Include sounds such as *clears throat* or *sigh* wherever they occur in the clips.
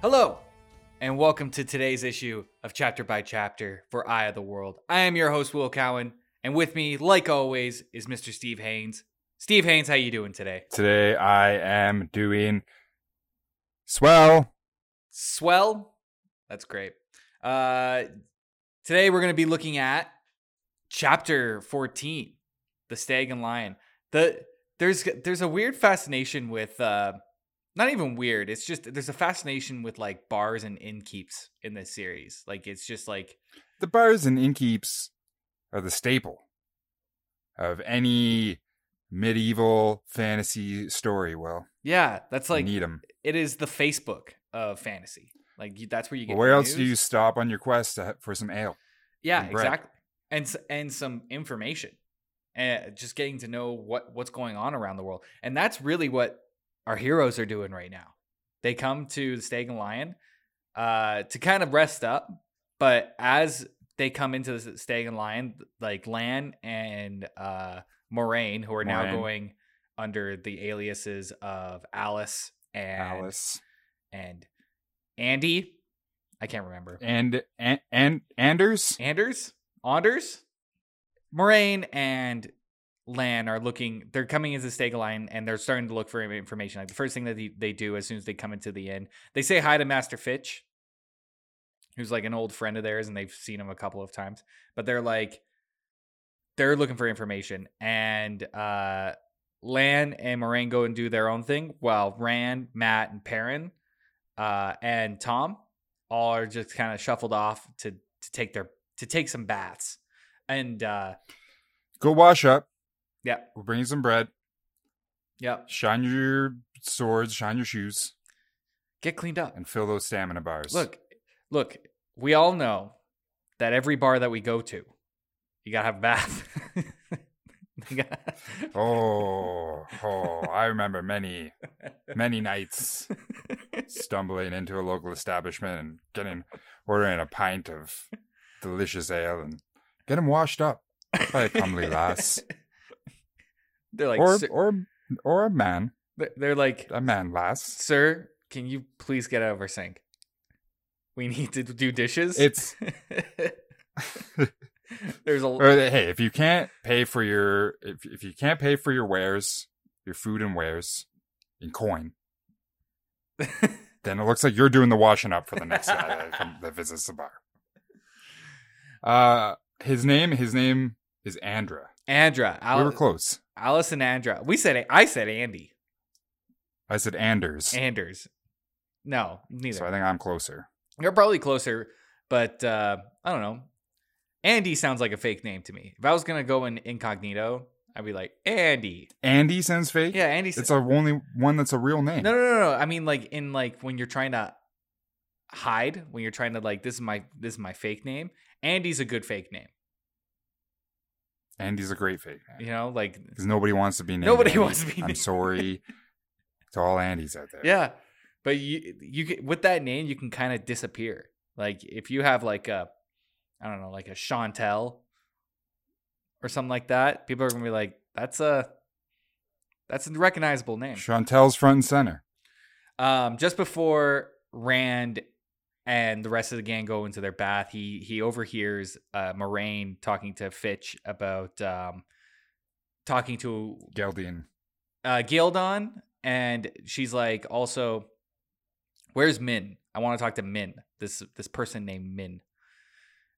Hello, and welcome to today's issue of Chapter by Chapter for Eye of the World. I am your host, Will Cowan, and with me, like always, is Mr. Steve Haynes. Steve Haynes, how you doing today? Today I am doing swell. Swell. That's great. Uh, today we're going to be looking at Chapter 14, The Stag and Lion. The there's there's a weird fascination with uh not even weird. It's just there's a fascination with like bars and innkeeps in this series. Like it's just like The bars and innkeeps are the staple of any medieval fantasy story. Well, yeah, that's like need them. it is the Facebook of fantasy. Like that's where you get. But where else do you stop on your quest to, for some ale? Yeah, and exactly. And and some information, and just getting to know what what's going on around the world, and that's really what our heroes are doing right now. They come to the Stag and Lion uh, to kind of rest up, but as they come into the Stag and Lion, like Lan and uh, Moiraine, who are now going under the aliases of Alice and Alice and Andy. I can't remember. and and, and Anders. Anders, Anders, Moiraine, and Lan are looking. They're coming into stake line and they're starting to look for information. Like the first thing that they, they do as soon as they come into the inn, they say hi to Master Fitch, who's like an old friend of theirs, and they've seen him a couple of times. But they're like, they're looking for information, and uh, Lan and Moiraine go and do their own thing, while Rand, Mat, and Perrin, uh, and Thom all are just kind of shuffled off to to take their to take some baths. And uh Go wash up. Yeah, We'll bring you some bread. yeah, Shine your swords. Shine your shoes. get cleaned up. And fill those stamina bars. Look, look, we all know that every bar that we go to, you gotta have a bath. *laughs* Gotta- Oh, oh, I remember many, many nights stumbling into a local establishment and getting ordering a pint of delicious ale and get getting washed up by a comely lass *laughs* They're like, or or or a man, they're- like, a man lass. sir, can you please get out of our sink? We need to do dishes. It's *laughs* There's a or, hey, if you can't pay for your if if you can't pay for your wares, your food and wares in coin, then it looks like you're doing the washing up for the next guy that, come, that visits the bar. Uh, his name, his name is Andra. Andra, we were close. Alice and Andra. We said I said Andy. I said Anders, Anders. No, neither. so I think I'm closer. You're probably closer, but uh, I don't know. Andy sounds like a fake name to me. If I was gonna go in incognito, I'd be like Andy. Andy sounds fake. Yeah, Andy. it's the only one that's a real name. no, no, no, no. I mean, like in like when you're trying to hide, when you're trying to like this is my this is my fake name. Andy's a good fake name. Andy's a great fake name You know, like because nobody wants to be named. Nobody Andy. wants to be named. I'm sorry to all Andys out there. yeah. But you you can, with that name you can kind of disappear. Like if you have like a I don't know, like a Chantel or something like that, people are gonna be like, that's a that's a recognizable name. Chantel's front and center. Um, just before Rand and the rest of the gang go into their bath, he he overhears uh, Moiraine talking to Fitch about um, talking to Ghealdan. uh, Ghealdan, and she's like, also, where's Min? I want to talk to Min. This this person named Min.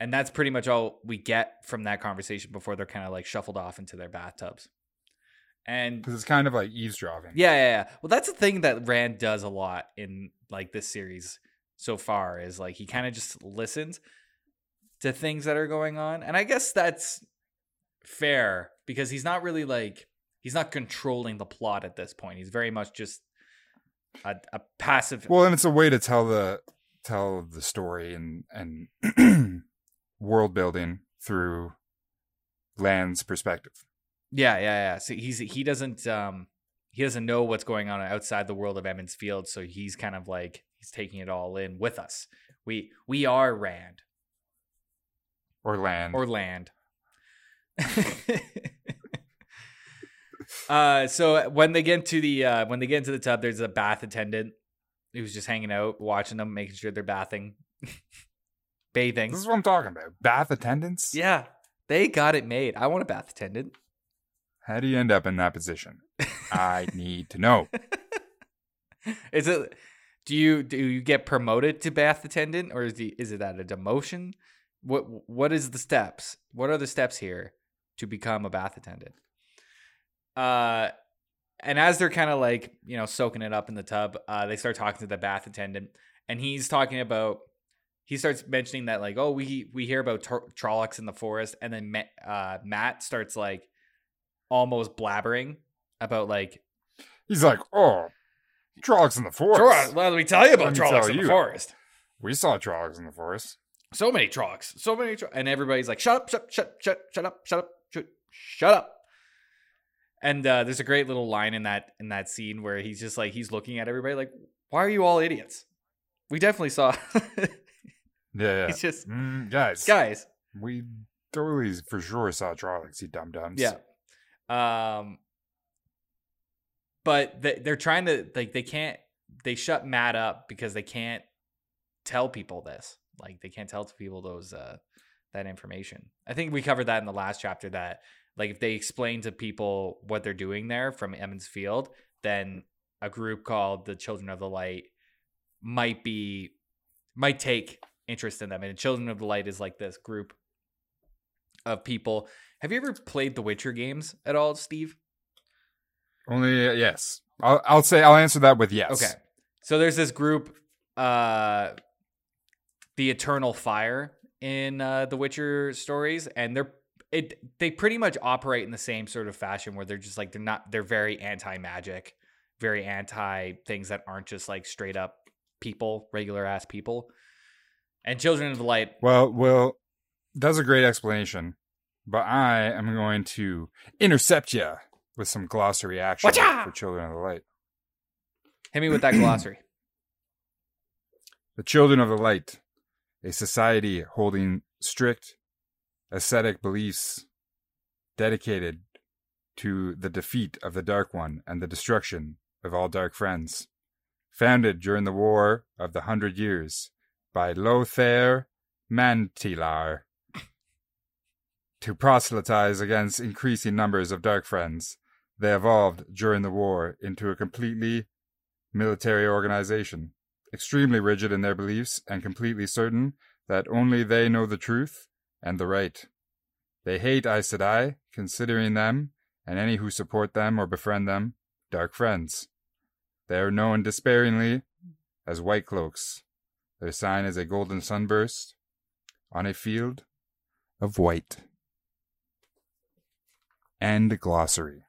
And that's pretty much all we get from that conversation before they're kind of like shuffled off into their bathtubs. And Because it's kind of like eavesdropping. yeah, yeah, yeah. Well, that's the thing that Rand does a lot in like this series so far is like he kind of just listens to things that are going on. And I guess that's fair because he's not really like he's not controlling the plot at this point. He's very much just a, a passive Well, and it's a way to tell the tell the story and and *clears throat* world building through Land's perspective. Yeah, yeah, yeah. So he's he doesn't um he doesn't know what's going on outside the world of Emond's Field, so he's kind of like he's taking it all in with us. We we are Rand Or Land. or Land. *laughs* uh so when they get into the uh when they get into the tub, there's a bath attendant who's just hanging out, watching them, making sure they're bathing, *laughs* bathing. This is what I'm talking about. Bath attendants? Yeah, they got it made. I want a bath attendant. How do you end up in that position? I need to know. *laughs* Is it? Do you do you get promoted to bath attendant, or is the is it at a demotion? What what is the steps? What are the steps here to become a bath attendant? Uh, and as they're kind of like you know soaking it up in the tub, uh, they start talking to the bath attendant, and he's talking about. He starts mentioning that like, oh, we we hear about tr- Trollocs in the forest, and then uh, Mat starts like almost blabbering about like He's like, oh, Trollocs in the forest. Let me tell you about Let me tell Trollocs in the forest. We saw Trollocs in the forest. So many Trollocs. So many Trollocs. And everybody's like, shut up, shut, shut, shut, shut up, shut up, shut, shut up. And uh, there's a great little line in that in that scene where he's just like he's looking at everybody like, why are you all idiots? We definitely saw. *laughs* Yeah, yeah. he's just Mm, guys, guys. we totally for sure saw Trollocs, you dum dums. Yeah. Um. But they, they're trying to like they can't they shut Mat up because they can't tell people this. Like they can't tell people those uh that information. I think we covered that in the last chapter that like if they explain to people what they're doing there from Emond's Field, then a group called the Children of the Light might be might take interest in them. And Children of the Light is like this group of people. Have you ever played the Witcher games at all, Steve? Only uh, yes. I'll I'll say I'll answer that with yes. Okay. So there's this group, uh, the Eternal Fire in uh, the Witcher stories, and they're it. They pretty much operate in the same sort of fashion where they're just like they're not. They're very anti magic, very anti things that aren't just like straight up people, regular ass people. And Children of the Light, Well, well, that's a great explanation, but I am going to intercept you with some glossary action Watcha! for Children of the Light. hit me with that glossary. The Children of the Light, a society holding strict ascetic beliefs dedicated to the defeat of the Dark One and the destruction of all dark friends. Founded during the War of the Hundred Years by Lothair Mantelar. To proselytize against increasing numbers of dark friends, they evolved during the war into a completely military organization extremely rigid in their beliefs and completely certain that only they know the truth and the right. They hate Aes Sedai, considering them, and any who support them or befriend them, dark friends. They are known despairingly as White Cloaks. Their sign is a golden sunburst on a field of white. End glossary.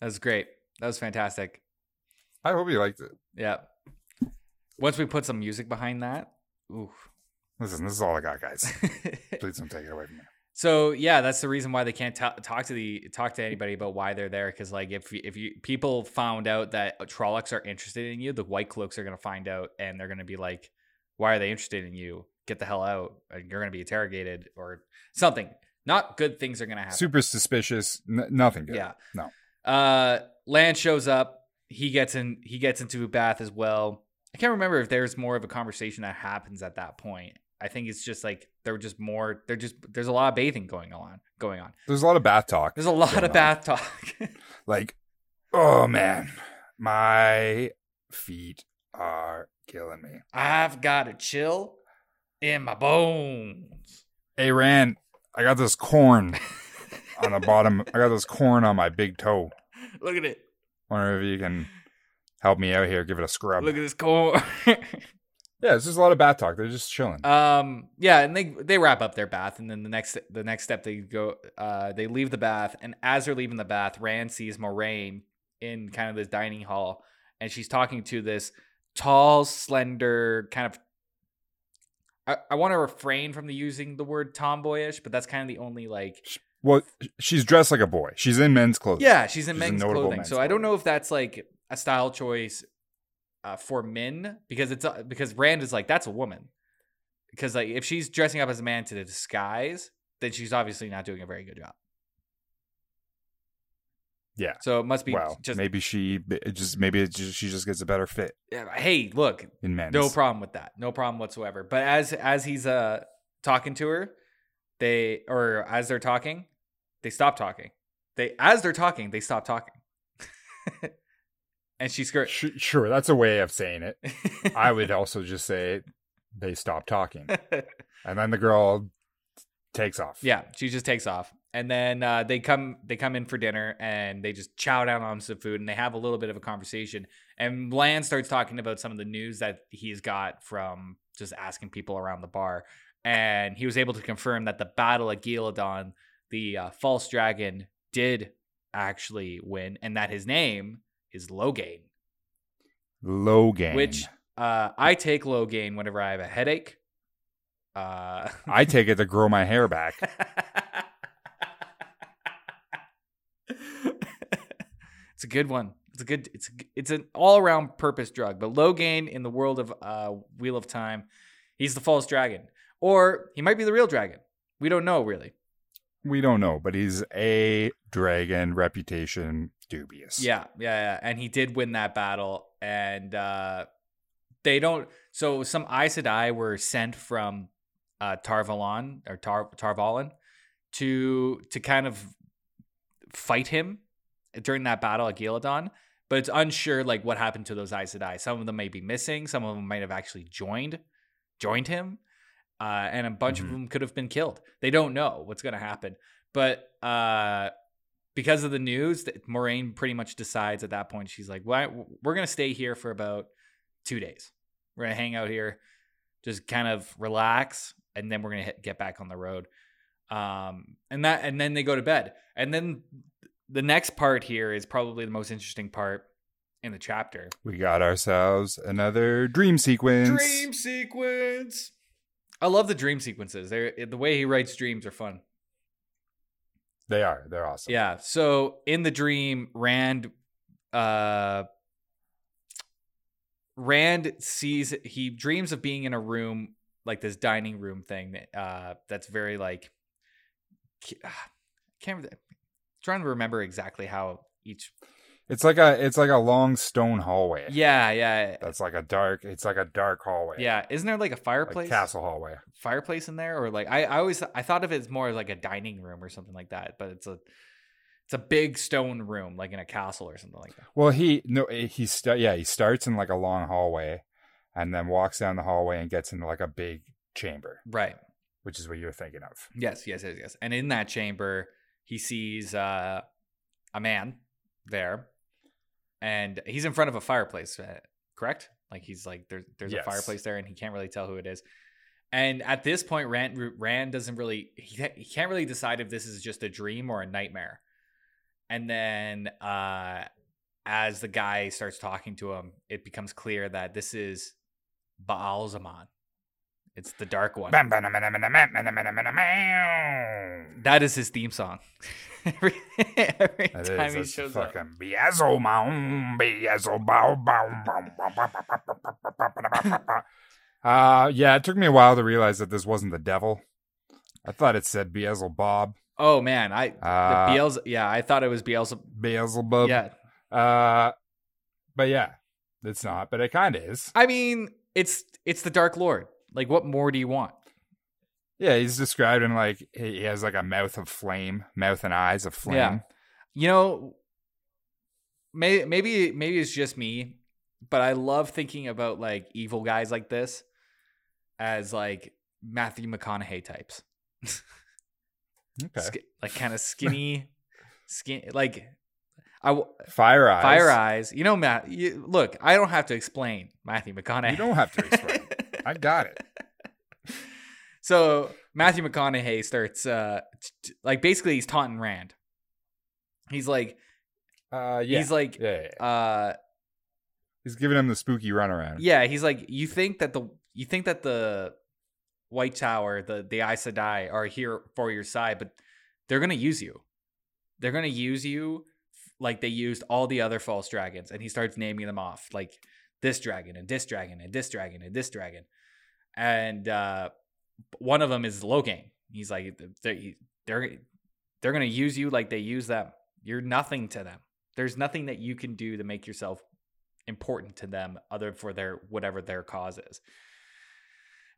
That was great. That was fantastic. I hope you liked it. Yeah. Once we put some music behind that, ooh. Listen, this is all I got, guys. *laughs* Please don't take it away from me. So yeah, that's the reason why they can't ta- talk to the talk to anybody about why they're there. Because like if if you people found out that Trollocs are interested in you, the White Cloaks are gonna find out and they're gonna be like, "Why are they interested in you? Get the hell out! And you're gonna be interrogated or something." Not good things are gonna happen. Super suspicious. N- nothing good. Yeah. No. Uh, Land shows up. He gets in. He gets into a bath as well. I can't remember if there's more of a conversation that happens at that point. I think it's just like they're just more. They're just there's a lot of bathing going on. Going on. There's a lot of bath talk. There's a lot of on. bath talk. *laughs* Like, oh man, my feet are killing me. I've got a chill in my bones. Hey, Rand, I got this corn *laughs* on the bottom. I got this corn on my big toe. *laughs* Look at it. Wonder if you can help me out here. Give it a scrub. Look at this corn. *laughs* yeah, it's just a lot of bath talk. They're just chilling. Um, yeah, and they they wrap up their bath, and then the next the next step they go, uh, they leave the bath, and as they're leaving the bath, Rand sees Moiraine in kind of this dining hall, and she's talking to this tall, slender, kind of. I, I want to refrain from the using the word tomboyish, but that's kind of the only like. Well, she's dressed like a boy. She's in men's clothes. Yeah, she's in She's men's clothing, men's so I don't know if that's like a style choice uh, for men because it's uh, because Rand is like that's a woman because like if she's dressing up as a man to disguise, then she's obviously not doing a very good job. Yeah. So it must be well, just. maybe she just maybe it just, she just gets a better fit Yeah, Hey, look, in men's. no problem with that. No problem whatsoever. But as as he's uh talking to her, they or as they're talking, they stop talking. They as they're talking, they stop talking. *laughs* and she skirt. Sh- sure, that's a way of saying it. I would *laughs* also just say they stop talking, *laughs* and then the girl takes off. Yeah, she just takes off, and then uh, they come they come in for dinner, and they just chow down on some food, and they have a little bit of a conversation. And Bland starts talking about some of the news that he's got from just asking people around the bar, and he was able to confirm that the battle of Ghealdan, the uh, false dragon, did actually win, and that his name is Logain, Logan. which uh, I take Logain whenever I have a headache. Uh, *laughs* I take it to grow my hair back. *laughs* it's a good one. It's a good. It's a, it's an all around purpose drug. But Logain in the world of uh, Wheel of Time, he's the false dragon, or he might be the real dragon. We don't know really. We don't know, but he's a dragon reputation dubious. Yeah, yeah, yeah. And he did win that battle, and uh, they don't. So some Aes Sedai were sent from uh, Tar Valon or Tar Tarvalon to to kind of fight him during that battle at Ghealdan. But it's unsure like what happened to those Aes Sedai. Some of them may be missing. Some of them might have actually joined joined him, uh, and a bunch Mhm. of them could have been killed. They don't know what's going to happen. But uh, because of the news, that Moiraine pretty much decides at that point. She's like, "Well, we're going to stay here for about two days. We're going to hang out here, just kind of relax, and then we're going to get back on the road." Um, and that, and then they go to bed. And then the next part here is probably the most interesting part in the chapter. We got ourselves another dream sequence. Dream sequence. I love the dream sequences. They're the way he writes dreams are fun. They are. They're awesome. Yeah. So in the dream, Rand, uh, Rand sees he dreams of being in a room like this dining room thing that uh that's very like ah, can't trying to remember exactly how each It's like a it's like a long stone hallway. yeah yeah That's like a dark it's like a dark hallway. yeah isn't there like a Like fireplace castle hallway. fireplace in there or like I, I always I thought of it as more like a dining room or something like that but it's a it's a big stone room like in a castle or something like that Well, he no he sta- yeah, he starts in like a long hallway and then walks down the hallway and gets into like a big chamber, right which is what you're thinking of. yes yes yes yes and in that chamber he sees uh a man there and he's in front of a fireplace uh, correct? Like he's like there, there's Yes. a fireplace there and he can't really tell who it is. And at this point rand rand doesn't really he, he can't really decide if this is just a dream or a nightmare. And then uh as the guy starts talking to him it becomes clear that this is Ba'alzamon it's the dark one. That is his theme song *laughs* every, every time is, he shows fucking up. Beelzebub, Beazelbaum. uh, yeah, it took me a while to realize that this wasn't the devil. I thought it said Beazel Bob. Oh man, I uh, Beelze- yeah, I thought it was Beelzebub. Beelzebub. Yeah. Uh, but yeah, it's not. But it kind of is. I mean, it's it's the Dark Lord. Like, what more do you want? Yeah, he's described in like he has like a mouth of flame, mouth and eyes of flame. Yeah. You know, may, maybe maybe it's just me, but I love thinking about like evil guys like this as like Matthew McConaughey types, *laughs* Okay. Sk- like kind of skinny, skin like I w- Fire eyes. fire eyes. You know, Matt. You, look, I don't have to explain Matthew McConaughey. You don't have to explain. *laughs* I got it. So Matthew McConaughey starts uh t- like basically he's taunting Rand. He's like Uh yeah. he's like yeah, yeah, yeah. uh He's giving him the spooky runaround. Yeah, he's like, you think that the you think that the White Tower, the the Aes Sedai are here for your side, but they're gonna use you. They're gonna use you like they used all the other false dragons, and he starts naming them off, like this dragon and this dragon and this dragon and this dragon, and uh, one of them is Logain. He's like, they're they're they're gonna use you like they use them. You're nothing to them. There's nothing that you can do to make yourself important to them other for their whatever their cause is.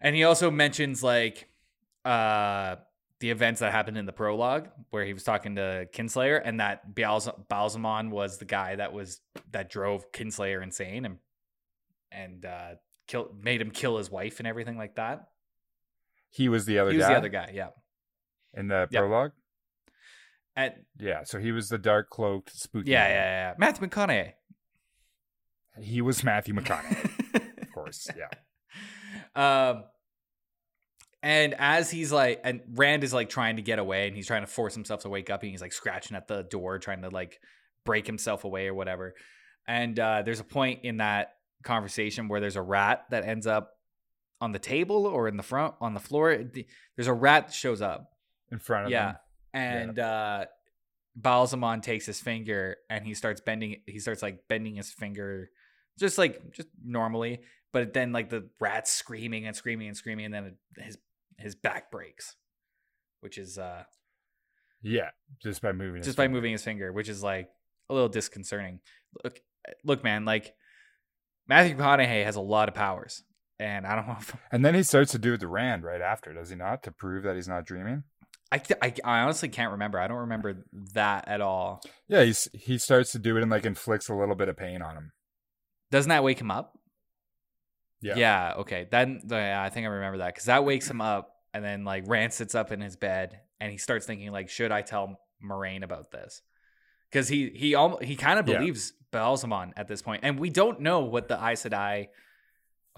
And he also mentions like uh the events that happened in the prologue where he was talking to Kinslayer and that Ba'alzamon was the guy that was that drove Kinslayer insane and and uh kill made him kill his wife and everything like that. He was the other He was guy the other guy, yeah. in the Yep. prologue. And Yeah, so he was the dark cloaked spooky. yeah, yeah, yeah. Matthew McConaughey. He was Matthew McConaughey, of *laughs* course. Yeah. um and as he's like and rand is like trying to get away and he's trying to force himself to wake up and he's like scratching at the door trying to like break himself away or whatever and uh there's a point in that conversation where there's a rat that ends up on the table or in the front on the floor there's a rat that shows up In front of him. yeah him. and uh Ba'alzamon takes his finger and he starts bending he starts like bending his finger just like just normally but then like the rat's screaming and screaming and screaming and then it, his his back breaks which is uh Yeah, just by moving. his just by finger. moving his finger which is like a little disconcerting look look man like matthew mcconaughey has a lot of powers and i don't know if And then he starts to do it to Rand right after, does he not? To prove that he's not dreaming. I, I, I honestly can't remember i don't remember that at all Yeah, he's he starts to do it and like inflicts a little bit of pain on him. doesn't that wake him up Yeah. Yeah. Okay. Then yeah, I think I remember that because that wakes him up, and then like Rand sits up in his bed, and he starts thinking like, should I tell Moiraine about this? Because he he almost he kind of Yeah. believes Ba'alzamon at this point, and we don't know what the Aes Sedai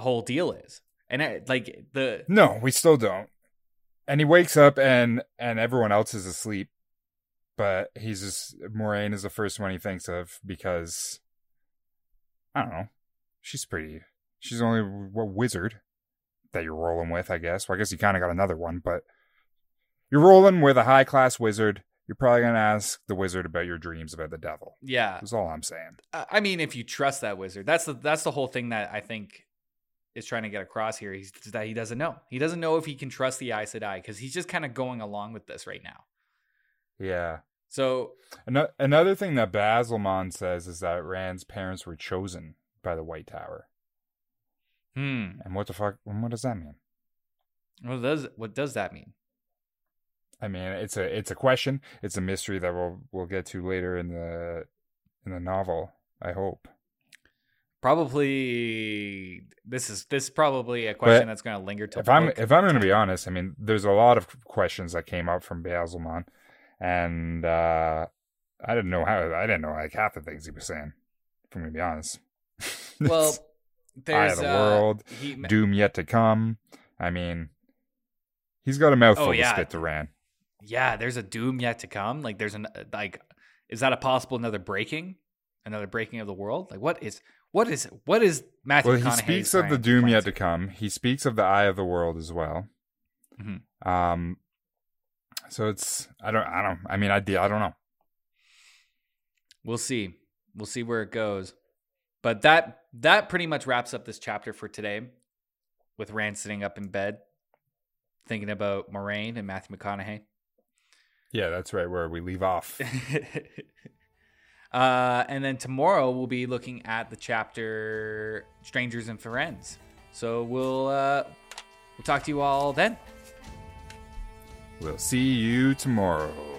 whole deal is, and I, like the No, we still don't. And he wakes up and and everyone else is asleep, but he's just Moiraine is the first one he thinks of because I don't know. She's pretty. She's only a wizard that you're rolling with, I guess. Well, I guess you kind of got another one, but you're rolling with a high class wizard. You're probably gonna ask the wizard about your dreams about the devil. yeah. That's all I'm saying. I mean, if you trust that wizard, that's the that's the whole thing that I think is trying to get across here. He's that he doesn't know. He doesn't know if he can trust the Aes Sedai because he's just kind of going along with this right now. Yeah. So Ano- Another thing that Basilmon says is that Rand's parents were chosen by the White Tower. Hmm. And what the fuck? What does that mean? What does what does that mean? I mean, it's a it's a question. It's a mystery that we'll we'll get to later in the in the novel. I hope. Probably this is this is probably a question that's going to linger till If I'm if I'm going to be honest, I mean, there's a lot of questions that came up from Basilmon, and uh, I didn't know how. I didn't know like half the things he was saying. If I'm going to be honest. *laughs* well, there's the uh, world, he- doom yet to come. I mean, he's got a mouthful Oh, yeah. to spit to Rand. yeah, there's a doom yet to come. Like there's an like, is that a possible another breaking, another breaking of the world? Like what is what is what is Matthew? Well, he speaks of the doom yet to come. He speaks of the eye of the world as well. Mhm. Um, so it's I don't I don't I mean I I don't know. We'll see. We'll see where it goes. But that that pretty much wraps up this chapter for today, with Rand sitting up in bed, thinking about Moiraine and Matthew McConaughey. Yeah, that's right where we leave off. *laughs* uh, and then tomorrow we'll be looking at the chapter "Strangers and Friends." So we'll uh, we'll talk to you all then. we'll see you tomorrow.